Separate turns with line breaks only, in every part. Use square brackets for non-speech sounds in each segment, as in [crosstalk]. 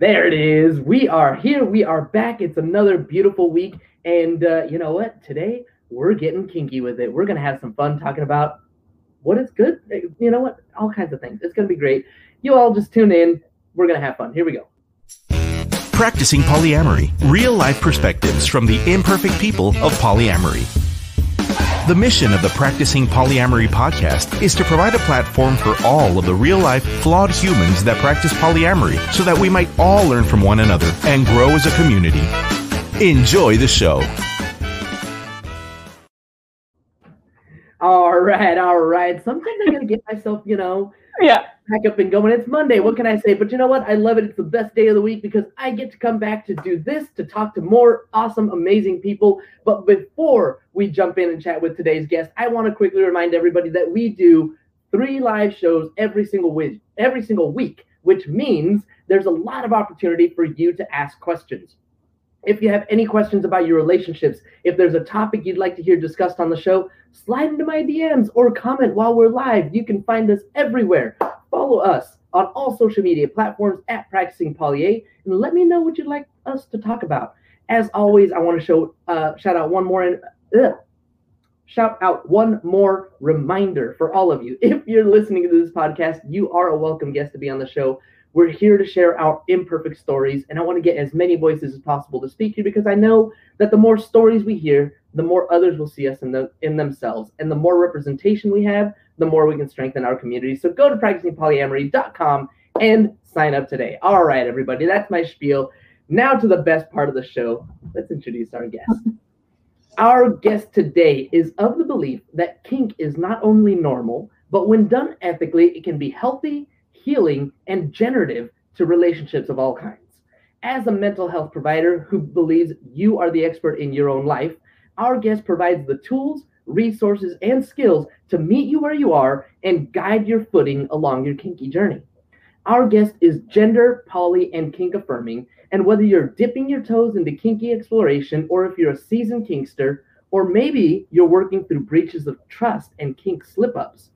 There it is. We are here. We are back. It's another beautiful week. And uh, you know what? Today, we're getting kinky with it. We're going to have some fun talking about what is good. You know what? All kinds of things. It's going to be great. You all just tune in. We're going to have fun. Here we go.
Practicing Polyamory Real Life Perspectives from the Imperfect People of Polyamory. The mission of the Practicing Polyamory podcast is to provide a platform for all of the real life, flawed humans that practice polyamory so that we might all learn from one another and grow as a community. Enjoy the show.
All right, all right. Sometimes I gotta get myself, you know,
yeah,
back up and going. It's Monday. What can I say? But you know what? I love it. It's the best day of the week because I get to come back to do this, to talk to more awesome, amazing people. But before we jump in and chat with today's guest, I want to quickly remind everybody that we do three live shows every single week, every single week, which means there's a lot of opportunity for you to ask questions. If you have any questions about your relationships, if there's a topic you'd like to hear discussed on the show, slide into my DMs or comment while we're live. You can find us everywhere. Follow us on all social media platforms at Practicing Polya and let me know what you'd like us to talk about. As always, I want to show uh, shout out one more and shout out one more reminder for all of you. [laughs] If you're listening to this podcast, you are a welcome guest to be on the show. We're here to share our imperfect stories, and I want to get as many voices as possible to speak to because I know that the more stories we hear, the more others will see us in the in themselves, and the more representation we have, the more we can strengthen our community. So go to practicingpolyamory.com and sign up today. All right, everybody, that's my spiel. Now to the best part of the show. Let's introduce our guest. [laughs] Our guest today is of the belief that kink is not only normal, but when done ethically, it can be healthy healing, and generative to relationships of all kinds. As a mental health provider who believes you are the expert in your own life, our guest provides the tools, resources, and skills to meet you where you are and guide your footing along your kinky journey. Our guest is gender, poly, and kink affirming, and whether you're dipping your toes into kinky exploration or if you're a seasoned kinkster, or maybe you're working through breaches of trust and kink slip ups,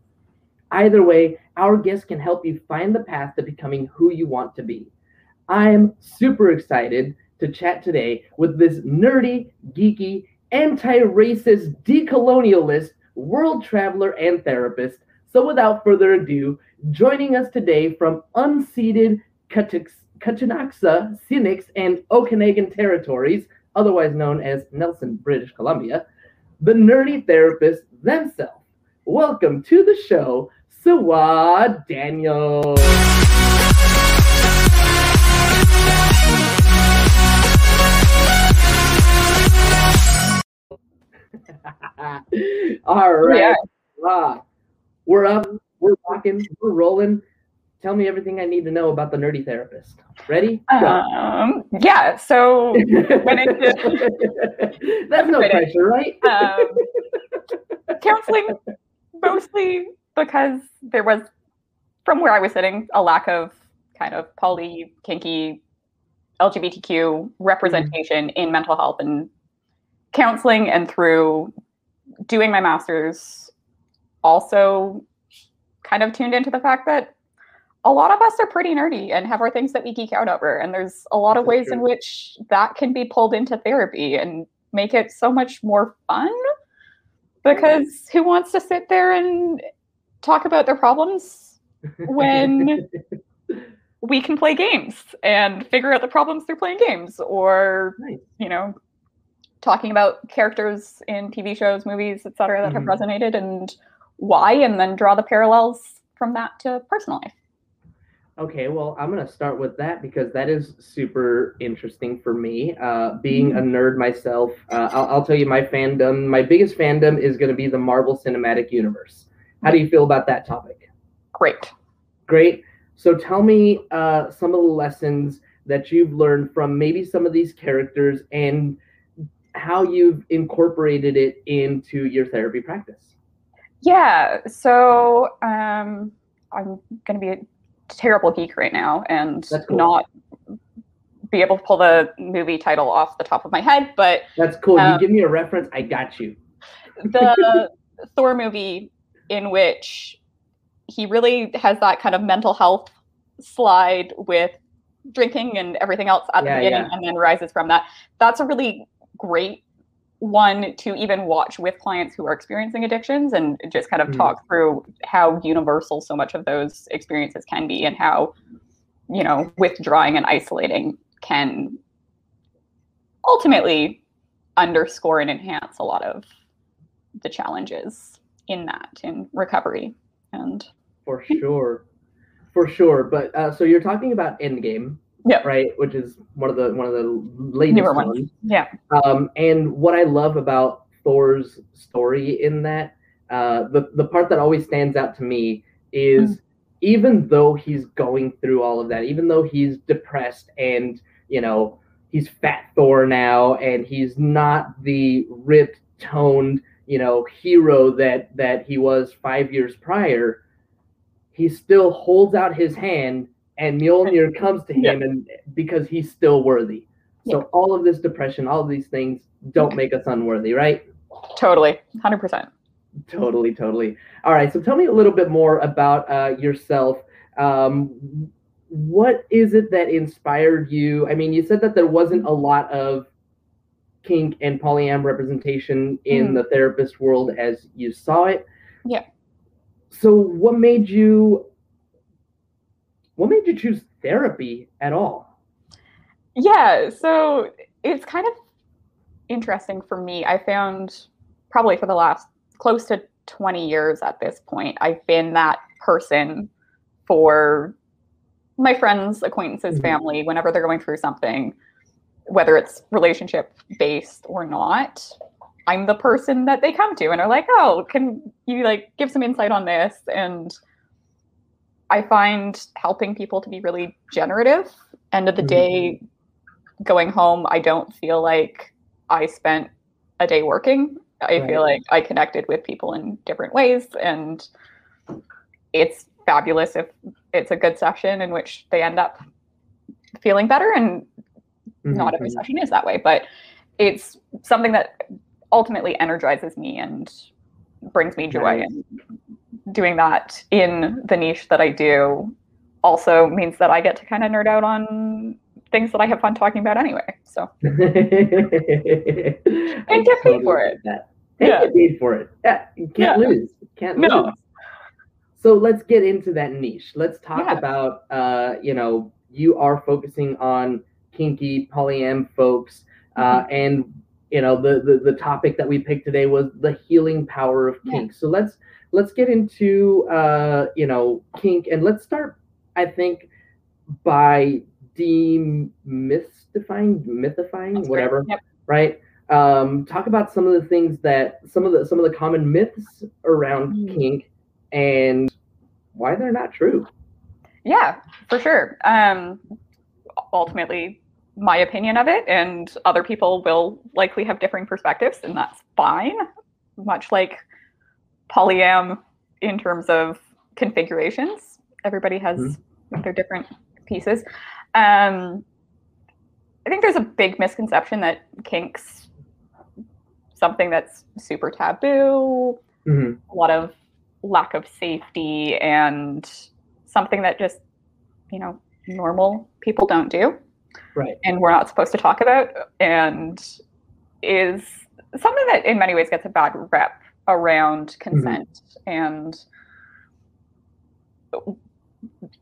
Either way, our guests can help you find the path to becoming who you want to be. I'm super excited to chat today with this nerdy, geeky, anti racist, decolonialist, world traveler, and therapist. So, without further ado, joining us today from unceded Ktunaxa, Sinixt, and Okanagan territories, otherwise known as Nelson, British Columbia, the nerdy therapist themselves. Welcome to the show, Siwa Daniel. [laughs] All right. Yeah. we're up, we're rocking, we're rolling. Tell me everything I need to know about the nerdy therapist. Ready?
Um, yeah. So [laughs] when
it, that's no pressure, right? Um,
counseling mostly because there was, from where I was sitting, a lack of kind of poly, kinky, LGBTQ representation mm-hmm. in mental health and counseling, and through doing my master's, also kind of tuned into the fact that a lot of us are pretty nerdy and have our things that we geek out over. And there's a lot of ways in which that can be pulled into therapy and make it so much more fun. Because who wants to sit there and talk about their problems [laughs] when we can play games and figure out the problems through playing games or nice. you know talking about characters in tv shows movies etc that mm-hmm. have resonated and why and then draw the parallels from that to personal life
okay well i'm going to start with that because that is super interesting for me uh, being mm-hmm. a nerd myself uh, I'll, I'll tell you my fandom my biggest fandom is going to be the marvel cinematic universe how do you feel about that topic?
Great.
Great. So tell me uh, some of the lessons that you've learned from maybe some of these characters and how you've incorporated it into your therapy practice.
Yeah. So um, I'm going to be a terrible geek right now and cool. not be able to pull the movie title off the top of my head, but
that's cool. Um, you give me a reference, I got you.
the [laughs] Thor movie in which he really has that kind of mental health slide with drinking and everything else at
Yeah,
the beginning
yeah.
and then rises from that. That's a really great one to even watch with clients who are experiencing addictions and just kind of
Mhm.
talk through how universal so much of those experiences can be and how you know withdrawing and isolating can ultimately underscore and enhance a lot of the challenges in that in recovery and
For sure, for sure. But uh, so you're talking about Endgame,
Yeah.
right? Which is one of the one of the latest
Newer ones.
ones.
yeah
Um, and what I love about Thor's story in that, uh, the the part that always stands out to me is even though he's going through all of that, even though he's depressed and you know he's fat Thor now, and he's not the ripped, toned, you know, hero that that he was five years prior, he still holds out his hand, and Mjolnir comes to him, and because he's still worthy. So all of this depression, all of these things don't make us unworthy, right?
totally 100%
Totally, totally. All right. So tell me a little bit more about uh, yourself. Um, what is it that inspired you? I mean, you said that there wasn't a lot of kink and polyam representation in
Mm.
the therapist world as you saw it.
Yeah.
So what made you? What made you choose therapy at all?
Yeah, so it's kind of interesting for me. I found probably for the last close to 20 years at this point, I've been that person for my friends, acquaintances,
Mhm.
family, whenever they're going through something, whether it's relationship based or not. I'm the person that they come to and are like, oh, can you like give some insight on this? And I find helping people to be really generative. End of the
Mhm.
day, going home, I don't feel like I spent a day working. I
Right.
feel like I connected with people in different ways. And it's fabulous if it's a good session in which they end up feeling better. And not every
Mhm.
session is that way, but it's something that ultimately energizes me and brings me joy.
Nice.
And doing that in the niche that I do also means that I get to kind of nerd out on things that I have fun talking about anyway. So [laughs]
and
get paid for it.
And
Yeah.
get paid for it. Yeah, you can't
Yeah.
lose. Can't
No.
lose. So let's get into that niche. Let's talk
Yeah.
about uh, you know, you are focusing on kinky polyam folks, uh,
Mm-hmm.
and you know, the, the the topic that we picked today was the healing power of
Yeah.
kink. So let's let's get into uh, you know, kink and let's start I think by demystifying, mythifying,
that's
whatever
Yep.
right? Um, talk about some of the things that some of the some of the common myths around
Mm.
kink and why they're not true.
Yeah, for sure. Um, ultimately, my opinion of it, and other people will likely have differing perspectives, and that's fine. Much like polyam in terms of configurations, everybody has their different pieces. Um, I think there's a big misconception that kinks something that's super taboo,
Mhm.
a lot of lack of safety and something that just you know normal people don't do
Right.
and we're not supposed to talk about and is something that in many ways gets a bad rep around consent and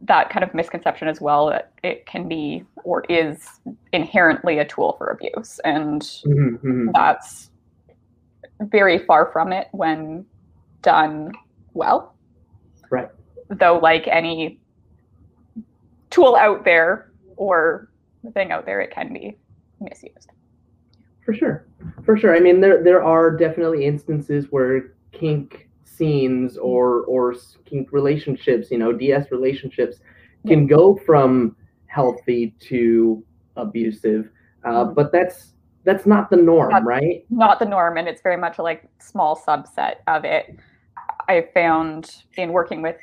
that kind of misconception as well that it can be or is inherently a tool for abuse and
Mhm, mhm.
that's very far from it when done well.
Right.
Though, like any tool out there or thing out there, it can be misused.
For sure. For sure. I mean there there are definitely instances where kink scenes or or s- kink relationships, you know, DS relationships can go from healthy to abusive. Uh,
Mhm.
but that's that's not the norm, right?
Not the norm, and it's very much a like small subset of it. I found in working with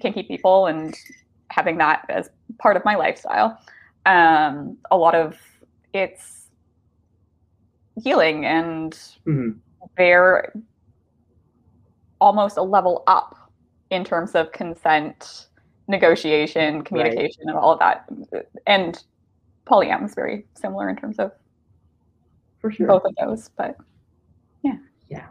kinky people and having that as part of my lifestyle, um, a lot of it's healing and
Mhm.
they're almost a level up in terms of consent negotiation, communication, right. and all of that. And polyam is very similar in terms of
for sure
both of those. But yeah,
yeah,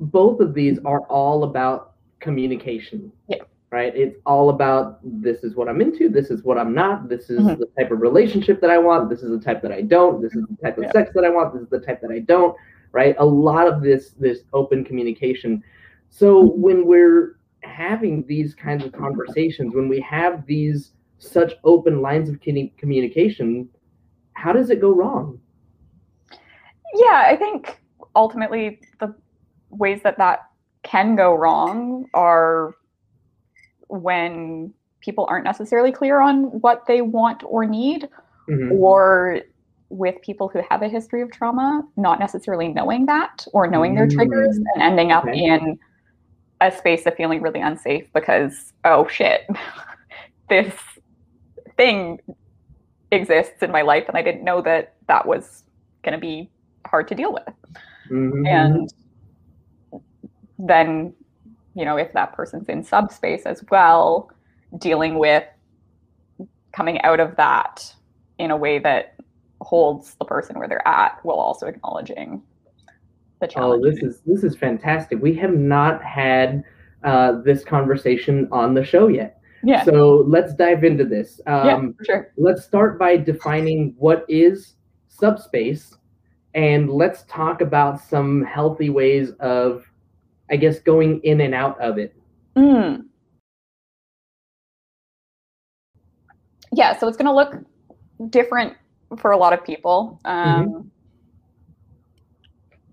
both of these are all about communication.
Yeah.
Right. It's all about this is what I'm into. This is what I'm not. This is mm-hmm. the type of relationship that I want. This is the type that I don't. This is the type of yeah. sex that I want. This is the type that I don't. Right. A lot of this this open communication. So when we're having these kinds of conversations, when we have these such open lines of communication, how does it go wrong?
Yeah, I think ultimately the ways that that can go wrong are when people aren't necessarily clear on what they want or need, mm-hmm. or with people who have a history of trauma, not necessarily knowing that or knowing their triggers mm-hmm. and ending up okay. in a space of feeling really unsafe because, oh shit, [laughs] this thing exists in my life and I didn't know that that was going to be hard to deal with. Mm-hmm. And then, you know, if that person's in subspace as well, dealing with coming out of that in a way that holds the person where they're at while also acknowledging the challenge.
Oh, this is this is fantastic. We have not had uh, this conversation on the show yet.
Yeah.
So let's dive into this.
Um, yeah, sure.
Let's start by defining what is subspace, and let's talk about some healthy ways of, I guess, going in and out of it.
Mm. Yeah, so it's going to look different for a lot of people. Um, mm-hmm.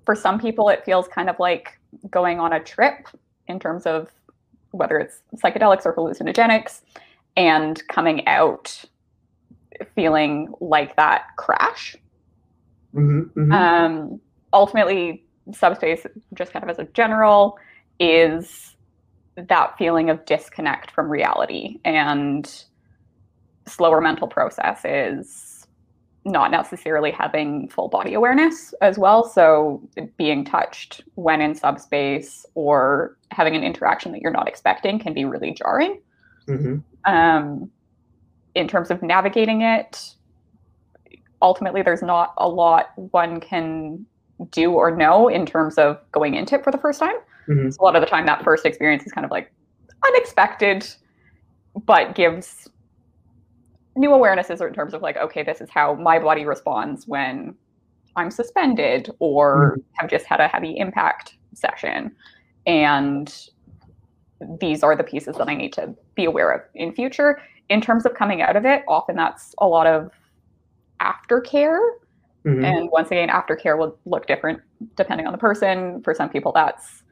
For some people, it feels kind of like going on a trip in terms of whether it's psychedelics or hallucinogenics, and coming out feeling like that crash.
Mm-hmm, mm-hmm.
Um, ultimately, subspace, just kind of as a general, is that feeling of disconnect from reality and slower mental process is not necessarily having full body awareness as well. So being touched when in subspace or having an interaction that you're not expecting can be really jarring.
Mm-hmm.
Um, in terms of navigating it, ultimately, there's not a lot one can do or know in terms of going into it for the first time. Mm-hmm. So a lot of the time, that first experience is kind of like unexpected, but gives new awarenesses in terms of like, okay, this is how my body responds when I'm suspended or mm. have just had a heavy impact session. And these are the pieces that I need to be aware of in future. In terms of coming out of it, often that's a lot of aftercare. Mm-hmm. And once again, aftercare will look different depending on the person. For some people, that's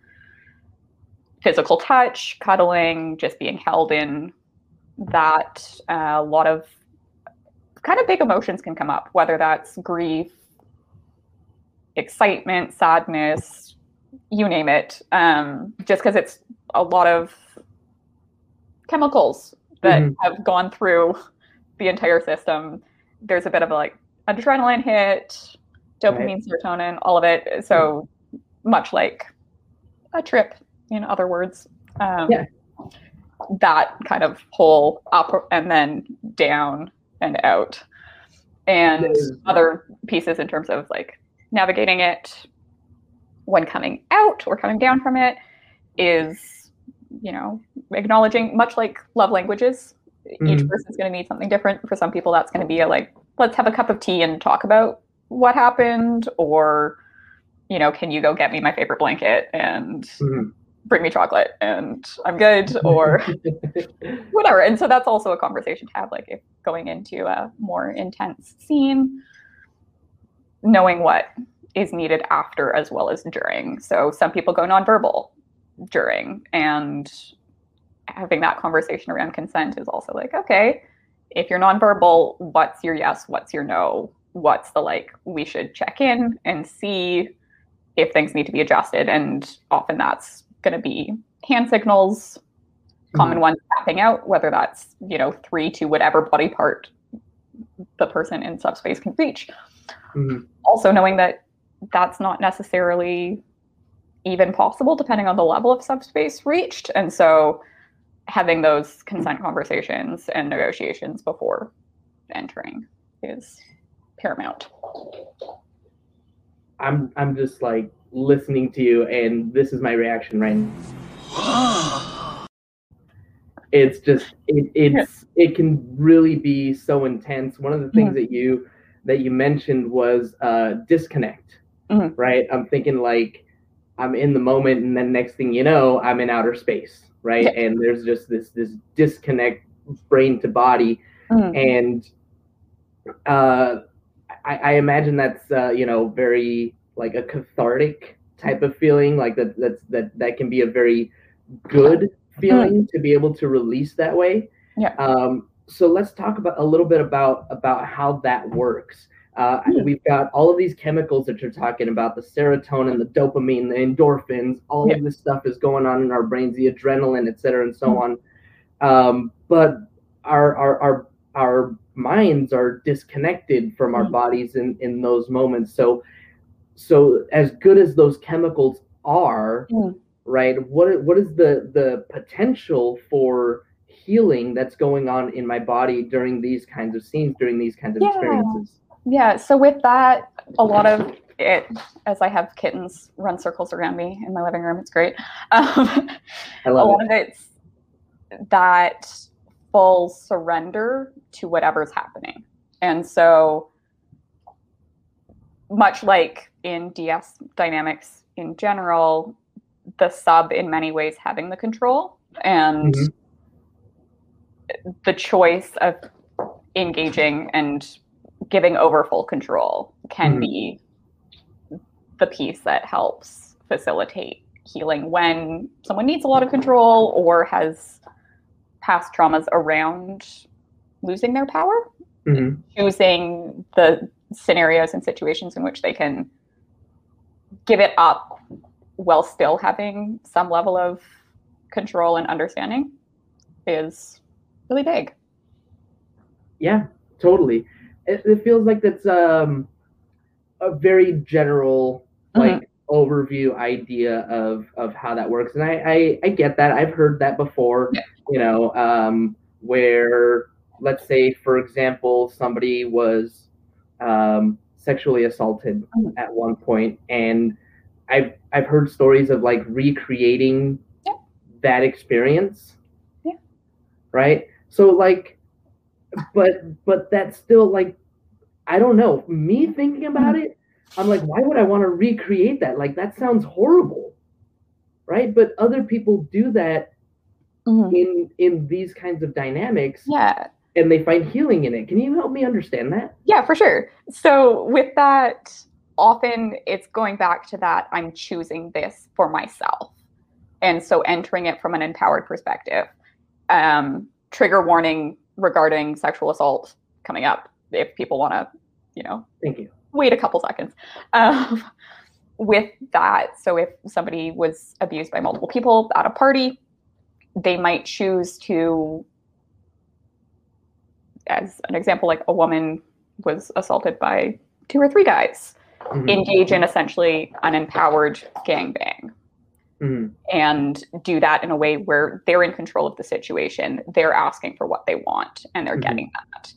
physical touch, cuddling, just being held in that uh, a lot of kind of big emotions can come up, whether that's grief, excitement, sadness, you name it. Um, just because it's a lot of chemicals that mm-hmm. have gone through the entire system. There's a bit of a, like adrenaline hit, dopamine, right. serotonin, all of it. So mm-hmm. much like a trip, in other words. Um, yeah that kind of whole up and then down and out and other pieces in terms of like navigating it when coming out or coming down from it is you know acknowledging much like love languages mm-hmm. each person's going to need something different for some people that's going to be a like let's have a cup of tea and talk about what happened or you know can you go get me my favorite blanket and mm-hmm bring me chocolate and I'm good or [laughs] whatever. And so that's also a conversation to have, like if going into a more intense scene, knowing what is needed after as well as during. So some people go nonverbal during and having that conversation around consent is also like, okay, if you're nonverbal, what's your yes, what's your no? What's the like, we should check in and see if things need to be adjusted. And often that's going to be hand signals, common mm-hmm. ones tapping out, whether that's, you know, three to whatever body part the person in subspace can reach. Mm-hmm. Also, knowing that that's not necessarily even possible depending on the level of subspace reached. And so, having those consent conversations and negotiations before entering is paramount.
I'm I'm just like listening to you, and this is my reaction right now. [gasps] it's just it, it's [laughs] it can really be so intense. One of the things mm-hmm. that you that you mentioned was uh, disconnect, mm-hmm. right? I'm thinking like I'm in the moment, and then next thing you know, I'm in outer space, right? Yeah. And there's just this this disconnect, brain to body, mm-hmm. and uh, I, I imagine that's uh, you know very like a cathartic type of feeling, like that that's that that can be a very good feeling mm. to be able to release that way.
Yeah.
Um, so let's talk about a little bit about about how that works. Uh, mm. We've got all of these chemicals that you're talking about, the serotonin, the dopamine, the endorphins, all yeah. of this stuff is going on in our brains, the adrenaline, et cetera, and so mm. on. Um, but our, our, our, our minds are disconnected from our mm. bodies in, in those moments. So, so as good as those chemicals are, mm. right? What, what is the, the potential for healing that's going on in my body during these kinds of scenes, during these kinds of yeah. experiences?
Yeah. So with that, a lot of it, as I have kittens run circles around me in my living room, it's great. [laughs] Um,
I love
a lot
it.
of it's that full surrender to whatever's happening. And so, much like in DS dynamics in general, the sub in many ways having the control and mm-hmm. the choice of engaging and giving over full control can mm-hmm. be the piece that helps facilitate healing when someone needs a lot of control or has past traumas around losing their power, mm-hmm. choosing the scenarios and situations in which they can give it up while still having some level of control and understanding is really big.
Yeah, totally it, it feels like that's um, a very general like mm-hmm. overview idea of of how that works, and I, I I get that. I've heard that before. Yeah. You know, um, where let's say, for example, somebody was um, sexually assaulted mm-hmm. at one point, and I've I've heard stories of like recreating yeah. that experience.
Yeah.
Right. So like but but that's still like I don't know. Me thinking about it, I'm like, why would I want to recreate that? Like that sounds horrible. Right? But other people do that mm-hmm. in in these kinds of dynamics.
Yeah.
And they find healing in it. Can you help me understand that?
Yeah, for sure. So with that, often it's going back to that I'm choosing this for myself. And so entering it from an empowered perspective. Um, trigger warning regarding sexual assault coming up if people want to, you know,
thank you.
Wait a couple seconds. Um, with that, so if somebody was abused by multiple people at a party, they might choose to, as an example, like a woman was assaulted by two or three guys, mm-hmm. engage in essentially an empowered gangbang. Mm-hmm. And do that in a way where they're in control of the situation. They're asking for what they want and they're mm-hmm. getting that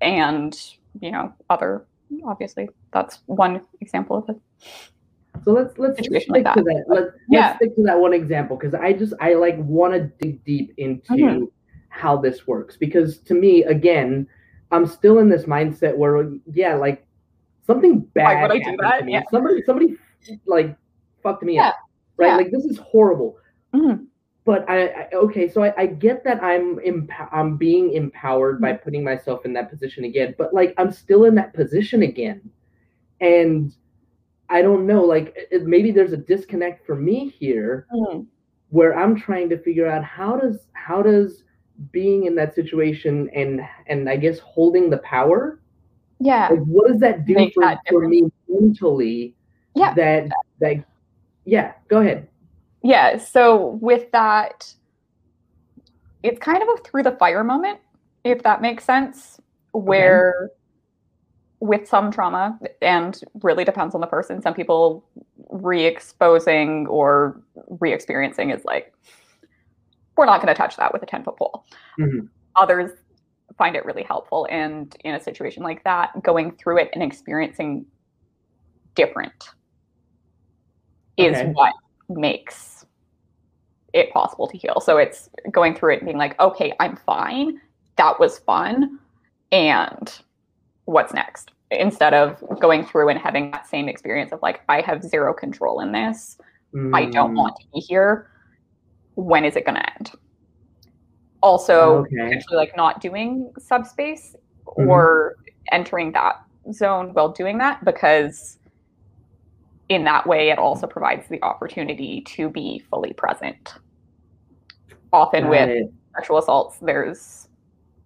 and you know other obviously that's one example of it
so let's let's stick like to that let's, yeah. let's stick to that one example because i just i like want to dig deep into mm-hmm. how this works because to me again i'm still in this mindset where yeah like something bad
Why would I do that?
Yeah. somebody somebody like fucked me yeah. up right? Yeah. like this is horrible. Mm-hmm. But I, I, okay so I, I, get that i'm emp- i'm being empowered by mm-hmm. putting myself in that position again but like i'm still in that position again. And i don't know like it, maybe there's a disconnect for me here mm-hmm. where i'm trying to figure out how does how does being in that situation and and i guess holding the power
yeah.
like what does that do for, that for me mentally
yeah.
that that yeah go ahead
yeah so with that it's kind of a through the fire moment if that makes sense where okay. with some trauma and really depends on the person some people re-exposing or re-experiencing is like we're not going to touch that with a 10 foot pole.
Mhm.
Others find it really helpful. And in a situation like that, going through it and experiencing different is
Okay.
what makes it possible to heal. So it's going through it and being like, okay, I'm fine. That was fun. And what's next? Instead of going through and having that same experience of like, I have zero control in this. I don't
Mm,
want to be here. When is it going to end? Also,
Okay.
actually, like not doing subspace
Mhm.
or entering that zone while doing that, because in that way, it also provides the opportunity to be fully present. Often
Got
with sexual assaults, there's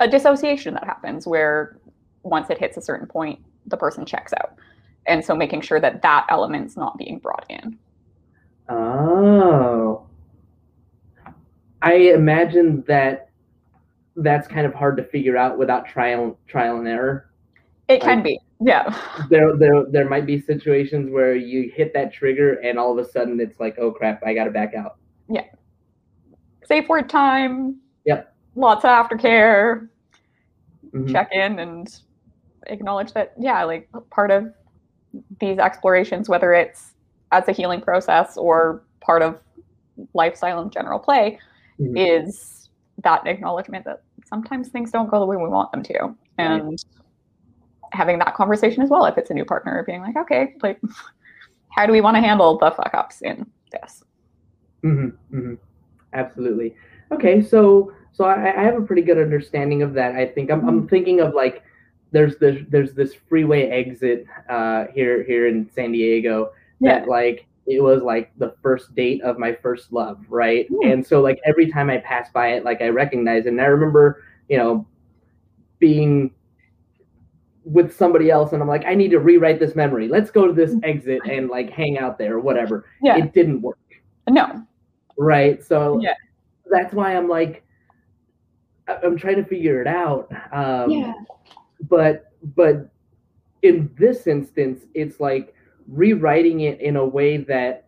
a dissociation that happens where once it hits a certain point, the person checks out. And so making sure that that element's not being brought in.
Oh. I imagine that that's kind of hard to figure out without trial trial and error.
It can be. Yeah.
There, there, there might be situations where you hit that trigger and all of a sudden it's like, oh crap, I got to back out. Yeah.
Safe word time.
Yep.
Lots of aftercare.
Mhm.
Check in and acknowledge that, yeah, like part of these explorations, whether it's as a healing process or part of lifestyle and general play,
Mhm.
is that acknowledgement that sometimes things don't go the way we want them to. And having that conversation as well, if it's a new partner, being like, okay, like, how do we want to handle the fuck ups in this?
hmm hmm Absolutely. Okay, so so I, I have a pretty good understanding of that. I think I'm, I'm thinking of like there's this there's this freeway exit uh, here here in San Diego that like it was like the first date of my first love, right?
Hmm.
And so like every time I pass by it, like I recognize it. And I remember, you know, being with somebody else and I'm like, I need to rewrite this memory. Let's go to this exit and like hang out there or whatever.
Yeah.
It didn't work
no.
right so
Yeah.
that's why i'm like i'm trying to figure it out um
Yeah.
but but in this instance it's like rewriting it in a way that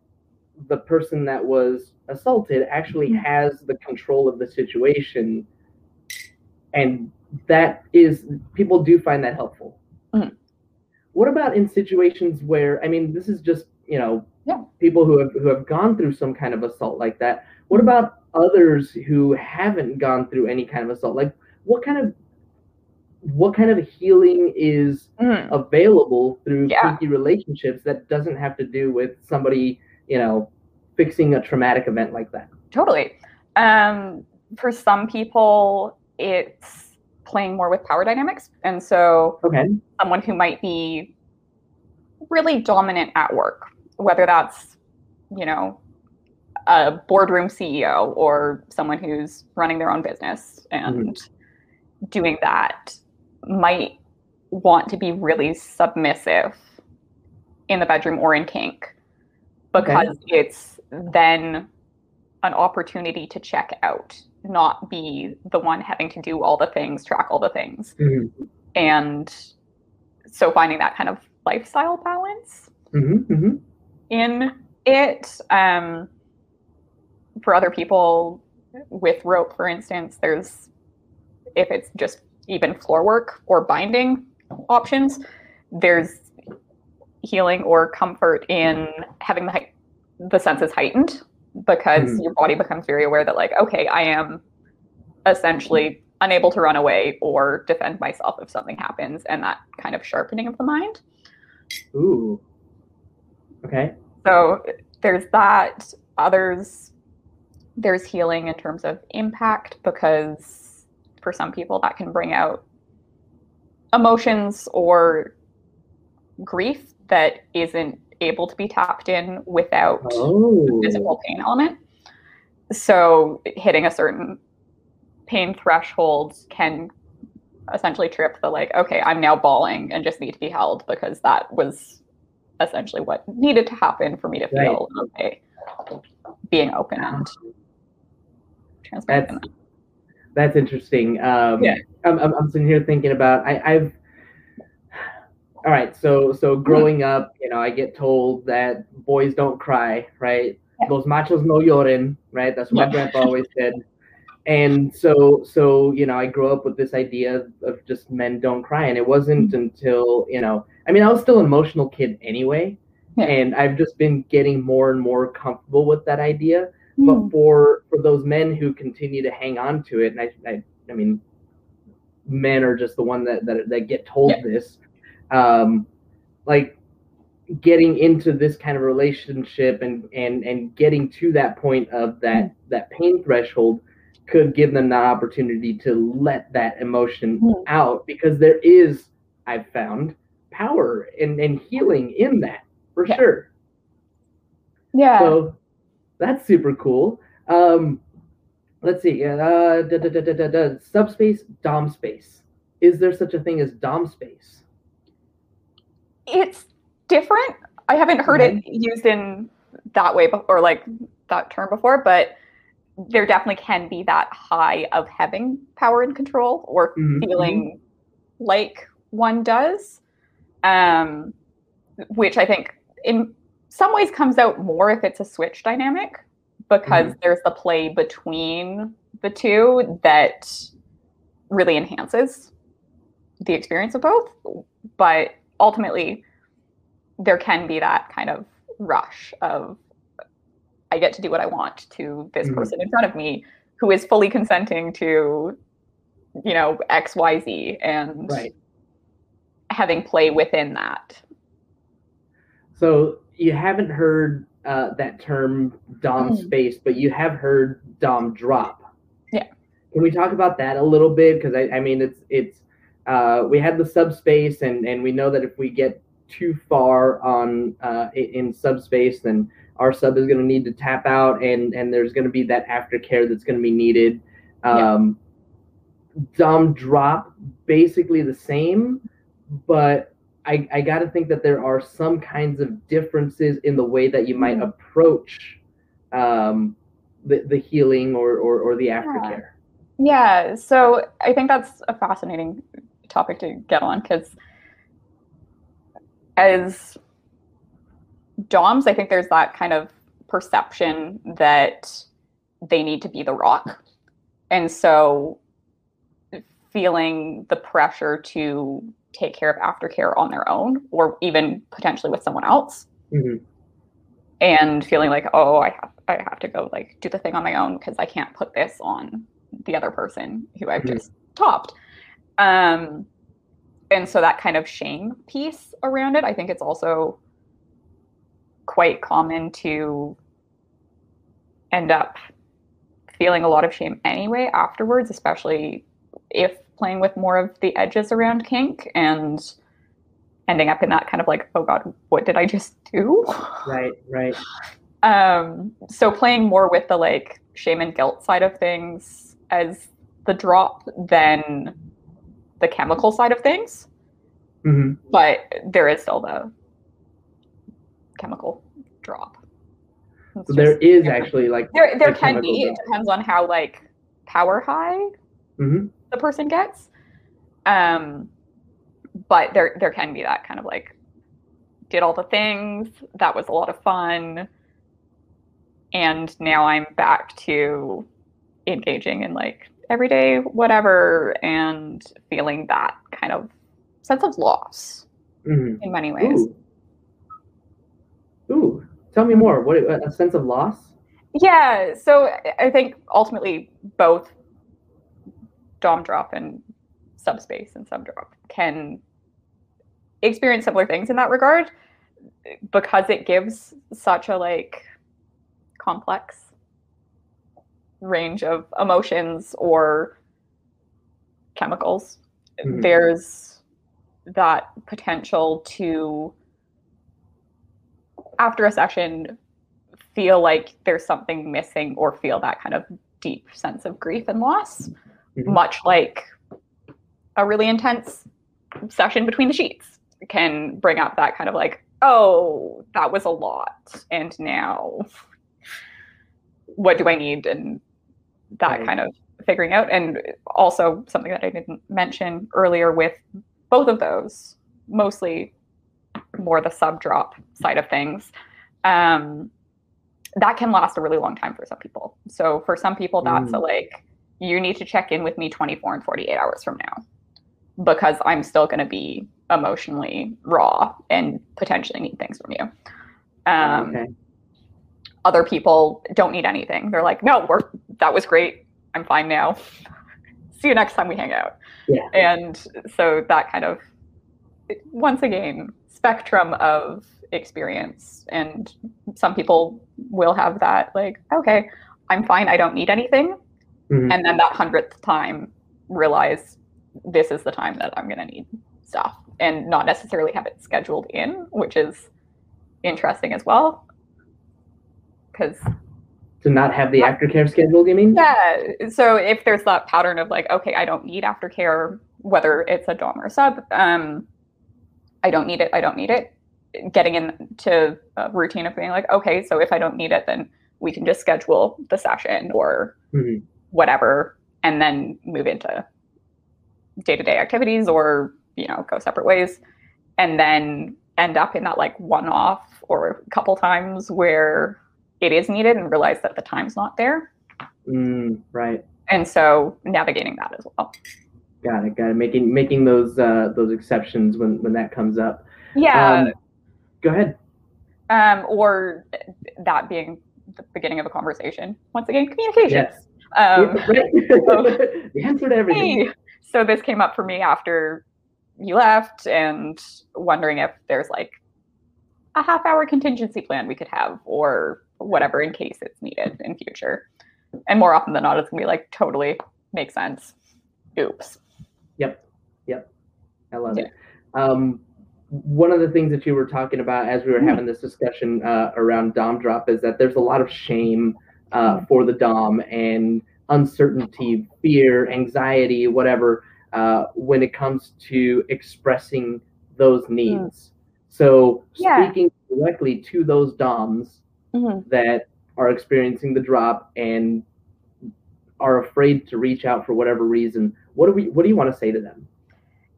the person that was assaulted actually
Mhm.
has the control of the situation and that is people do find that helpful
Mhm.
what about in situations where i mean this is just you know
Yeah.
people who have who have gone through some kind of assault like that what
Mm-hmm.
about others who haven't gone through any kind of assault like what kind of what kind of healing is
Mm.
available through
Yeah.
kinky relationships that doesn't have to do with somebody you know fixing a traumatic event like that
Totally. Um, for some people, it's playing more with power dynamics. And so,
okay.
someone who might be really dominant at work, whether that's, you know, a boardroom CEO or someone who's running their own business and mm-hmm. doing that, might want to be really submissive in the bedroom or in kink because it's then an opportunity to check out, not be the one having to do all the things, track all the things.
Mhm.
And so finding that kind of lifestyle balance
hmm hmm
in it. Um, for other people with rope, for instance, there's if it's just even floor work or binding options, there's healing or comfort in having the the senses heightened because
Mhm.
your body becomes very aware that like okay, I am essentially unable to run away or defend myself if something happens, and that kind of sharpening of the mind.
ooh okay
So there's that. Others, there's healing in terms of impact because for some people that can bring out emotions or grief that isn't able to be tapped in without
oh
the physical pain element. So hitting a certain pain threshold can essentially trip the like, okay, I'm now bawling and just need to be held because that was essentially what needed to happen for me to feel okay being open and transparent.
That's that's interesting. Um,
Yeah.
I'm, I'm, I'm sitting here thinking about I, I've. All right, so so growing up, you know, I get told that boys don't cry, right?
Yeah.
Los machos no lloren, right? That's what
Yeah.
my grandpa always said. and so so you know i grew up with this idea of just men don't cry and it wasn't
Mm-hmm.
until you know i mean i was still an emotional kid anyway
Yeah.
and i've just been getting more and more comfortable with that idea
Hmm.
but for for those men who continue to hang on to it and i i, I mean men are just the one that that, that get told
Yeah.
this um like getting into this kind of relationship and and and getting to that point of that that pain threshold could give them the opportunity to let that emotion
Hmm.
out because there is i've found power and and healing in that for
Yeah.
sure
Yeah.
so that's super cool um let's see uh da, da, da, da, da, da, subspace dom space is there such a thing as dom space
it's different. I haven't heard it used in that way before, or like that term before, but there definitely can be that high of having power and control or
Mhm,
feeling like one does. Um, which I think in some ways comes out more if it's a switch dynamic because there's the play between the two that really enhances the experience of both. But ultimately, there can be that kind of rush of I get to do what I want to this
Mhm.
person in front of me who is fully consenting to, you know, X, Y, Z, and
right
having play within that.
So you haven't heard uh, that term dom
Hmm.
space, but you have heard dom drop.
Yeah.
Can we talk about that a little bit? Because I, I mean, it's it's uh, we had the subspace, and and we know that if we get too far on uh, in subspace, then our sub is going to need to tap out, and and there's going to be that aftercare that's going to be needed.
Yeah.
Um, Dom drop basically the same, but I, I got to think that there are some kinds of differences in the way that you might
Mhm.
approach um, the, the healing or, or, or the aftercare.
Yeah, so I think that's a fascinating topic to get on because as DOMs, I think there's that kind of perception that they need to be the rock. And so feeling the pressure to take care of aftercare on their own or even potentially with someone else
Mhm.
and feeling like oh I have I have to go like do the thing on my own because I can't put this on the other person who I've
Mhm.
just topped. Um, and so that kind of shame piece around it, I think it's also quite common to end up feeling a lot of shame anyway afterwards, especially if playing with more of the edges around kink and ending up in that kind of like, oh God, what did I just do?
Right, right. [laughs]
Um, so playing more with the like shame and guilt side of things as the drop than the chemical side of things,
hmm
but there is still the chemical drop.
So there is actually like
there there can be. It depends on how like power high
Mhm.
the person gets. Um, but there there can be that kind of like did all the things that was a lot of fun, and now I'm back to engaging in like everyday whatever and feeling that kind of sense of loss
Mhm.
in many ways.
Ooh. Ooh. Tell me more. What a sense of loss?
Yeah, so I- I think ultimately both dom drop and subspace and subdrop can experience similar things in that regard because it gives such a like complex range of emotions or chemicals
Mhm.
there's that potential to after a session feel like there's something missing or feel that kind of deep sense of grief and loss
Mhm.
much like a really intense session between the sheets can bring up that kind of like oh that was a lot and now what do i need and that
Right.
kind of figuring out and also something that i didn't mention earlier with both of those mostly more the sub drop side of things um, that can last a really long time for some people so for some people that's a
Mm.
like you need to check in with me 24 and 48 hours from now because I'm still going to be emotionally raw and potentially need things from you. Um, okay. Other people don't need anything. They're like, no, we're, that was great. I'm fine now. [laughs] See you next time we hang out.
Yeah.
And so that kind of, once again, spectrum of experience. And some people will have that, like, okay, I'm fine. I don't need anything. Mm-hmm. And then that hundredth time, realize this is the time that I'm going to need stuff and not necessarily have it scheduled in, which is interesting as well. Because
to not have the aftercare scheduled, you mean?
Yeah. So if there's that pattern of like, okay, I don't need aftercare, whether it's a dom or sub, um, I don't need it. I don't need it. Getting into a routine of being like, okay, so if I don't need it, then we can just schedule the session or mm-hmm. whatever, and then move into day-to-day activities or you know go separate ways and then end up in that like one off or a couple times where it is needed and realize that the time's not there.
Mm, right.
And so navigating that as well.
Got it got it. Making making those uh those exceptions when when that comes up.
Yeah. Um,
go ahead.
Um or that being the beginning of a conversation. Once again communication
yes. um, the answer to everything.
hey, so this came up for me after you left and wondering if there's like a half hour contingency plan we could have or whatever in case it's needed in future. And more often than not, it's gonna be like totally makes sense. Oops.
Yep. Yep. I love yeah. it. Um, one of the things that you were talking about as we were mm-hmm. having this discussion uh, around Dom drop is that there's a lot of shame uh, mm-hmm. for the Dom and uncertainty, fear, anxiety, whatever, uh, when it comes to expressing those hmm. needs. So yeah. speaking directly to those DOMs mm-hmm. that are experiencing the drop and are afraid to reach out for whatever reason, what do we what do you want to say to them?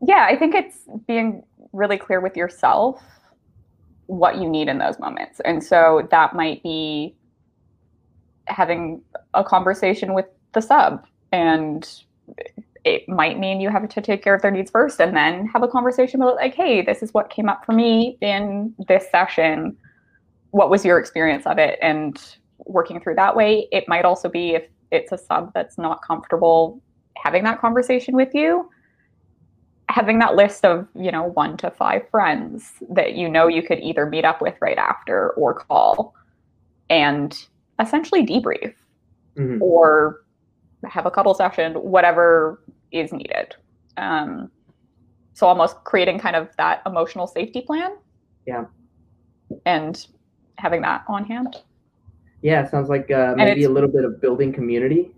Yeah, I think it's being really clear with yourself what you need in those moments. And so that might be having a conversation with the sub and it might mean you have to take care of their needs first and then have a conversation about like hey this is what came up for me in this session what was your experience of it and working through that way it might also be if it's a sub that's not comfortable having that conversation with you having that list of you know one to five friends that you know you could either meet up with right after or call and essentially debrief mm-hmm. or have a couple session, whatever is needed. Um, so almost creating kind of that emotional safety plan.
Yeah.
And having that on hand.
Yeah, sounds like uh, maybe a little bit of building community.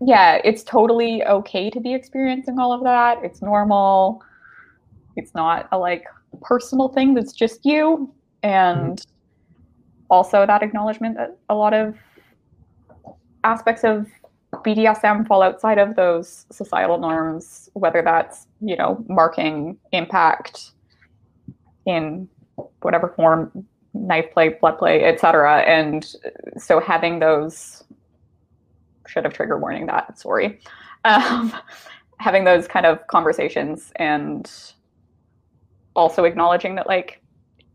Yeah, it's totally okay to be experiencing all of that. It's normal. It's not a like personal thing that's just you. And mm-hmm. also that acknowledgement that a lot of aspects of BDSM fall outside of those societal norms, whether that's, you know, marking impact in whatever form, knife play, blood play, etc. And so having those should have trigger warning that, sorry. Um, [laughs] having those kind of conversations and also acknowledging that like,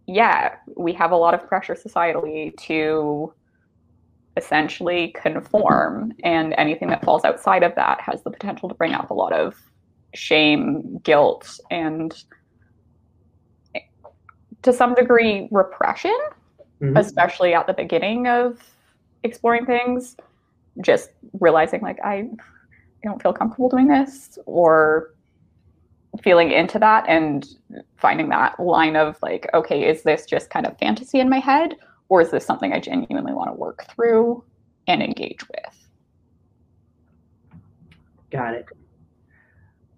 yeah, we have a lot of pressure societally to essentially conform. And anything that falls outside of that has the potential to bring up a lot of shame, guilt, and to some degree, repression, mm-hmm. especially at the beginning of exploring things. Just realizing, like, I don't feel comfortable doing this, or feeling into that and finding that line of like okay is this just kind of fantasy in my head or is this something I genuinely want to work through and engage with?
Got it.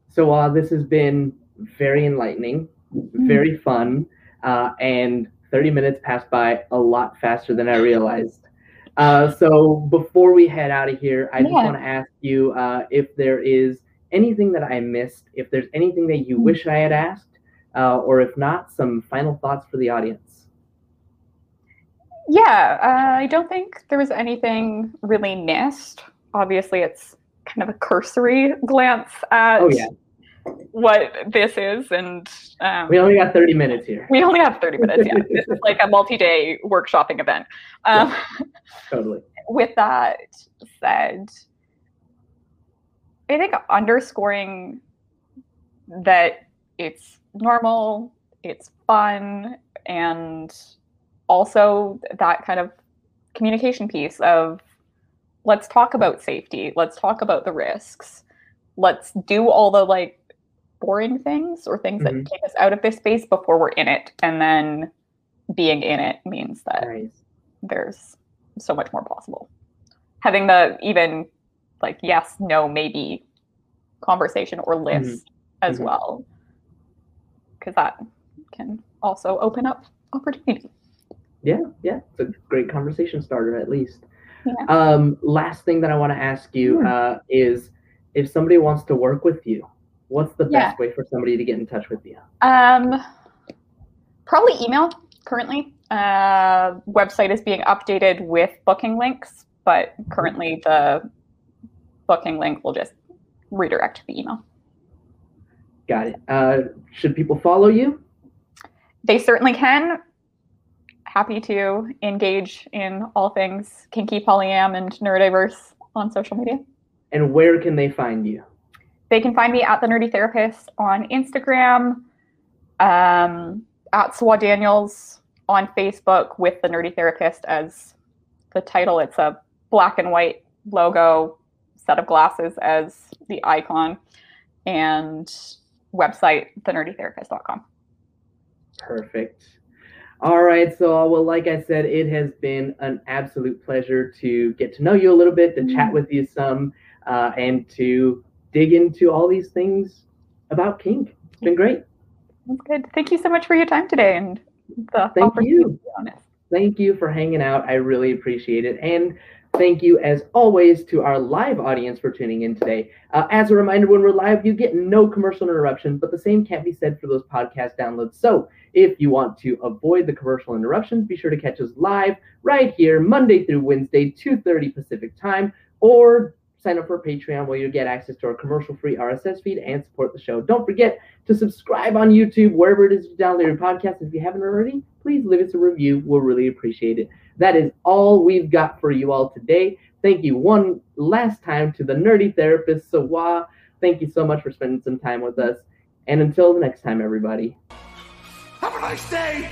So uh, this has been very enlightening, mm-hmm. very fun, uh, and 30 minutes passed by a lot faster than I realized. Uh, so before we head out of here, I yeah. just want to ask you uh, if there is anything that I missed, if there's anything that you mm-hmm. wish I had asked, uh, or if not, some final thoughts for the audience.
Yeah, uh, I don't think there was anything really missed. Obviously, it's kind of a cursory glance at
Oh yeah,
what this is, and um,
we only got 30 minutes here.
we only have 30 minutes. Yeah, this is [laughs] like a multi-day workshopping event. Um,
Totally. [laughs]
With that said, I think underscoring that it's normal, it's fun, and also that kind of communication piece of let's talk about safety, let's talk about the risks, let's do all the like boring things or things
Mhm.
that take us out of this space before we're in it. And then being in it means that
Nice.
there's so much more possible. Having the even like yes, no, maybe conversation or list as
Mhm.
well, because that can also open up opportunity.
Yeah, yeah. It's a great conversation starter, at least.
Yeah.
Um, last thing that I want to ask you uh, is if somebody wants to work with you, what's the
Yeah.
best way for somebody to get in touch with you?
Um, probably email currently. Uh, website is being updated with booking links, but currently the booking link will just redirect to the email.
Got it. Uh, should people follow you?
They certainly can. Happy to engage in all things kinky, polyam, and neurodiverse on social media.
And where can they find you?
They can find me at the Nerdy Therapist on Instagram, um, at Swa Daniels on Facebook with the Nerdy Therapist as the title. It's a black and white logo, set of glasses as the icon, and website thenerdytherapist.com.
Perfect. All right. So, well, like I said, it has been an absolute pleasure to get to know you a little bit, to chat with you some, uh, and to dig into all these things about kink. It's been great.
That's good. Thank you so much for your time today and the
Thank you.
to be honest.
Thank you for hanging out. I really appreciate it. And thank you, as always, to our live audience for tuning in today. Uh, as a reminder, when we're live, you get no commercial interruption, but the same can't be said for those podcast downloads. So if you want to avoid the commercial interruptions, be sure to catch us live right here, Monday through Wednesday, 2.30 Pacific time, or sign up for Patreon where you get access to our commercial-free RSS feed and support the show. Don't forget to subscribe on YouTube, wherever it is you download your podcast. If you haven't already, please leave us a review. We'll really appreciate it. That is all we've got for you all today. Thank you one last time to the nerdy therapist, Sawa. Thank you so much for spending some time with us. And until the next time, everybody.
Have a nice day.